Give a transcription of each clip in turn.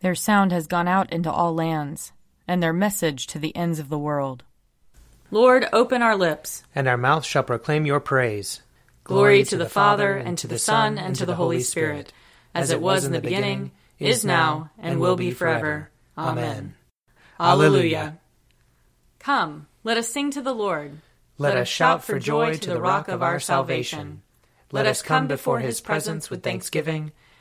Their sound has gone out into all lands, and their message to the ends of the world. Lord, open our lips, and our mouth shall proclaim your praise. Glory to the Father, and to the Son, and to the Holy Spirit, as it was in the beginning, is now, and will be forever. Amen. Alleluia. Come, let us sing to the Lord. Let us shout for joy to the rock of our salvation. Let us come before his presence with thanksgiving,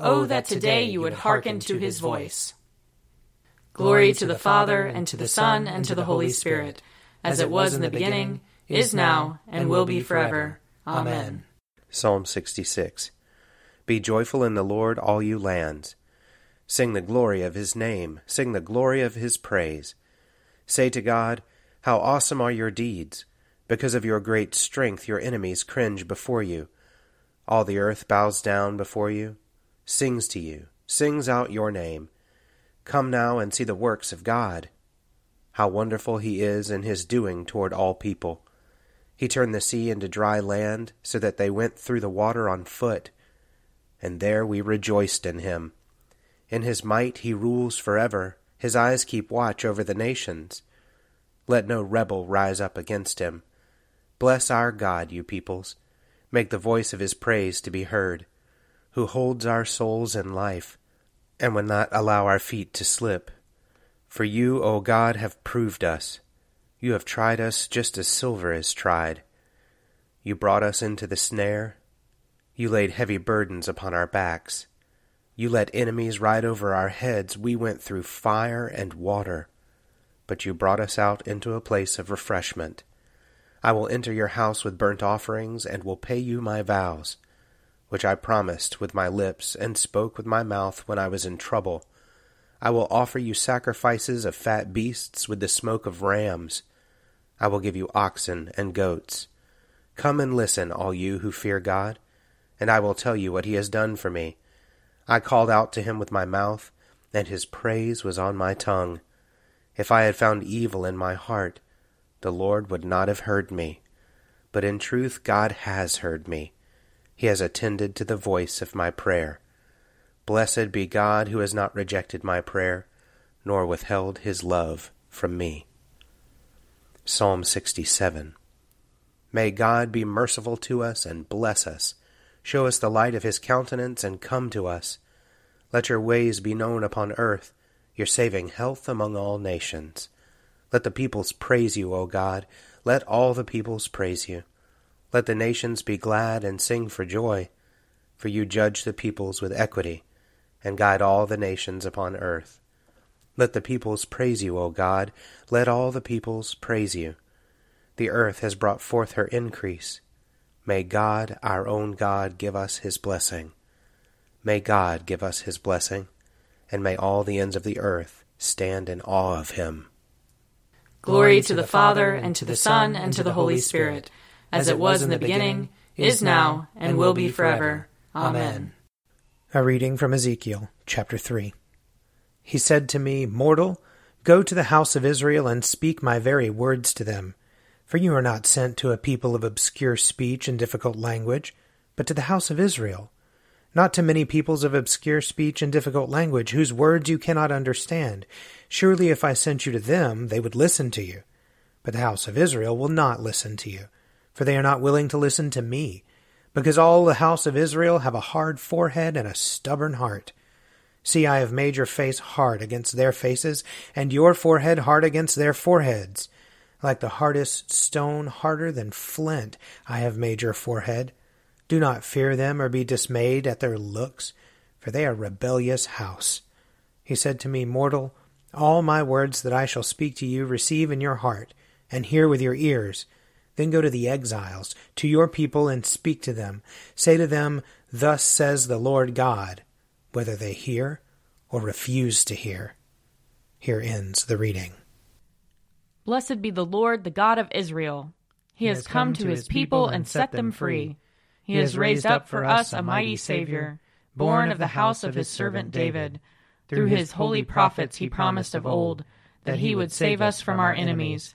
Oh, that today you would hearken to his voice. Glory to the Father, and to the Son, and to the Holy Spirit, as it was in the beginning, is now, and will be forever. Amen. Psalm 66 Be joyful in the Lord, all you lands. Sing the glory of his name, sing the glory of his praise. Say to God, How awesome are your deeds! Because of your great strength, your enemies cringe before you. All the earth bows down before you, sings to you, sings out your name. Come now and see the works of God. How wonderful he is in his doing toward all people. He turned the sea into dry land, so that they went through the water on foot. And there we rejoiced in him. In his might he rules forever. His eyes keep watch over the nations. Let no rebel rise up against him. Bless our God, you peoples. Make the voice of his praise to be heard, who holds our souls in life, and will not allow our feet to slip. For you, O God, have proved us. You have tried us just as silver is tried. You brought us into the snare. You laid heavy burdens upon our backs. You let enemies ride over our heads. We went through fire and water. But you brought us out into a place of refreshment. I will enter your house with burnt offerings, and will pay you my vows, which I promised with my lips and spoke with my mouth when I was in trouble. I will offer you sacrifices of fat beasts with the smoke of rams. I will give you oxen and goats. Come and listen, all you who fear God, and I will tell you what he has done for me. I called out to him with my mouth, and his praise was on my tongue. If I had found evil in my heart, the Lord would not have heard me. But in truth, God has heard me. He has attended to the voice of my prayer. Blessed be God who has not rejected my prayer, nor withheld his love from me. Psalm 67 May God be merciful to us and bless us, show us the light of his countenance, and come to us. Let your ways be known upon earth, your saving health among all nations. Let the peoples praise you, O God. Let all the peoples praise you. Let the nations be glad and sing for joy, for you judge the peoples with equity and guide all the nations upon earth. Let the peoples praise you, O God. Let all the peoples praise you. The earth has brought forth her increase. May God, our own God, give us his blessing. May God give us his blessing, and may all the ends of the earth stand in awe of him. Glory to the Father, and to the Son, and to the Holy Spirit, as it was in the beginning, is now, and will be forever. Amen. A reading from Ezekiel, chapter 3. He said to me, Mortal, go to the house of Israel and speak my very words to them. For you are not sent to a people of obscure speech and difficult language, but to the house of Israel. Not to many peoples of obscure speech and difficult language, whose words you cannot understand. Surely if I sent you to them, they would listen to you. But the house of Israel will not listen to you, for they are not willing to listen to me because all the house of Israel have a hard forehead and a stubborn heart. See, I have made your face hard against their faces, and your forehead hard against their foreheads. Like the hardest stone, harder than flint, I have made your forehead. Do not fear them or be dismayed at their looks, for they are a rebellious house. He said to me, Mortal, all my words that I shall speak to you receive in your heart, and hear with your ears then go to the exiles, to your people, and speak to them. Say to them, Thus says the Lord God, whether they hear or refuse to hear. Here ends the reading. Blessed be the Lord, the God of Israel. He has come to his people and set them free. He has raised up for us a mighty Savior, born of the house of his servant David. Through his holy prophets he promised of old that he would save us from our enemies,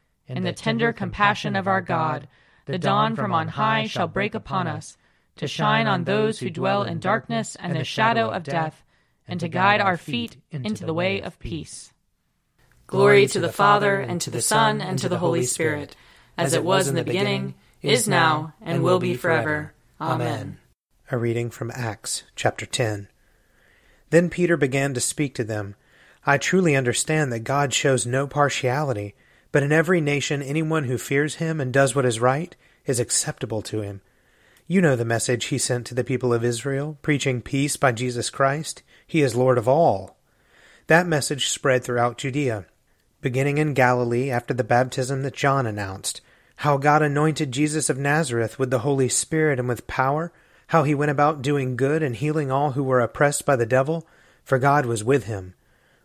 In the tender compassion of our God, the dawn from on high shall break upon us, to shine on those who dwell in darkness and the shadow of death, and to guide our feet into the way of peace. Glory to the Father, and to the Son, and to the Holy Spirit, as it was in the beginning, is now, and will be forever. Amen. A reading from Acts chapter 10. Then Peter began to speak to them. I truly understand that God shows no partiality, but in every nation anyone who fears him and does what is right is acceptable to him. You know the message he sent to the people of Israel, preaching peace by Jesus Christ. He is Lord of all. That message spread throughout Judea, beginning in Galilee after the baptism that John announced, how God anointed Jesus of Nazareth with the Holy Spirit and with power, how he went about doing good and healing all who were oppressed by the devil, for God was with him.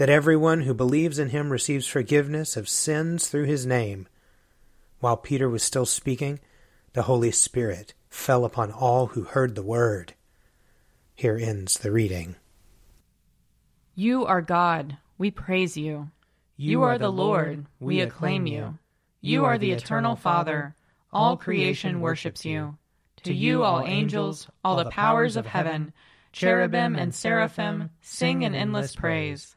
that everyone who believes in him receives forgiveness of sins through his name. While Peter was still speaking, the Holy Spirit fell upon all who heard the word. Here ends the reading. You are God, we praise you. You are the Lord, we acclaim you. You are the eternal Father, all creation worships you. To you, all angels, all the powers of heaven, cherubim and seraphim, sing an endless praise.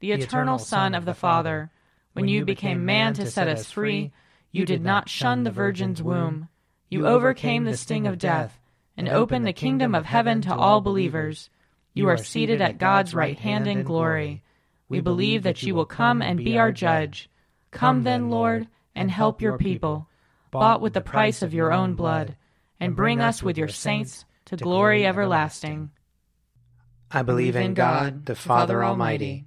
the eternal Son of the Father. When you became man to set us free, you did not shun the Virgin's womb. You overcame the sting of death and opened the kingdom of heaven to all believers. You are seated at God's right hand in glory. We believe that you will come and be our judge. Come then, Lord, and help your people, bought with the price of your own blood, and bring us with your saints to glory everlasting. I believe in God, the Father Almighty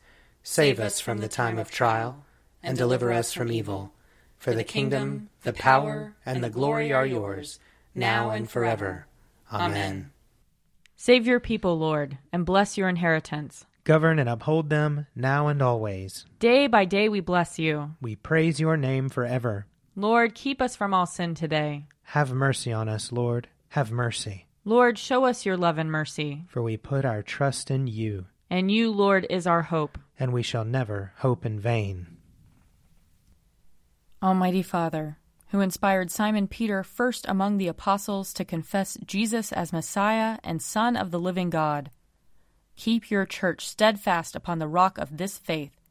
Save us from the time of trial, and deliver us from evil. For the kingdom, the power, and the glory are yours, now and forever. Amen. Save your people, Lord, and bless your inheritance. Govern and uphold them now and always. Day by day we bless you. We praise your name forever. Lord, keep us from all sin today. Have mercy on us, Lord. Have mercy. Lord, show us your love and mercy. For we put our trust in you. And you, Lord, is our hope. And we shall never hope in vain. Almighty Father, who inspired Simon Peter first among the apostles to confess Jesus as Messiah and Son of the living God, keep your church steadfast upon the rock of this faith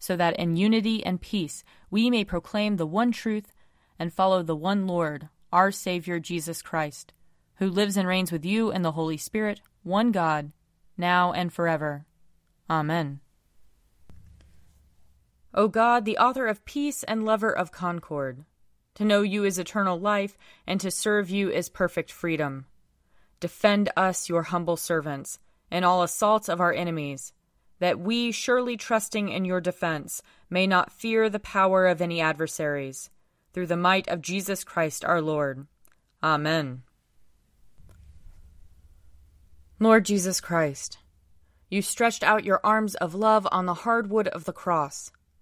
so that in unity and peace we may proclaim the one truth and follow the one Lord, our Savior Jesus Christ, who lives and reigns with you in the Holy Spirit, one God, now and forever. Amen. O God, the author of peace and lover of concord, to know you is eternal life, and to serve you is perfect freedom. Defend us, your humble servants, in all assaults of our enemies that we, surely trusting in your defense, may not fear the power of any adversaries. Through the might of Jesus Christ our Lord. Amen. Lord Jesus Christ, you stretched out your arms of love on the hard wood of the cross,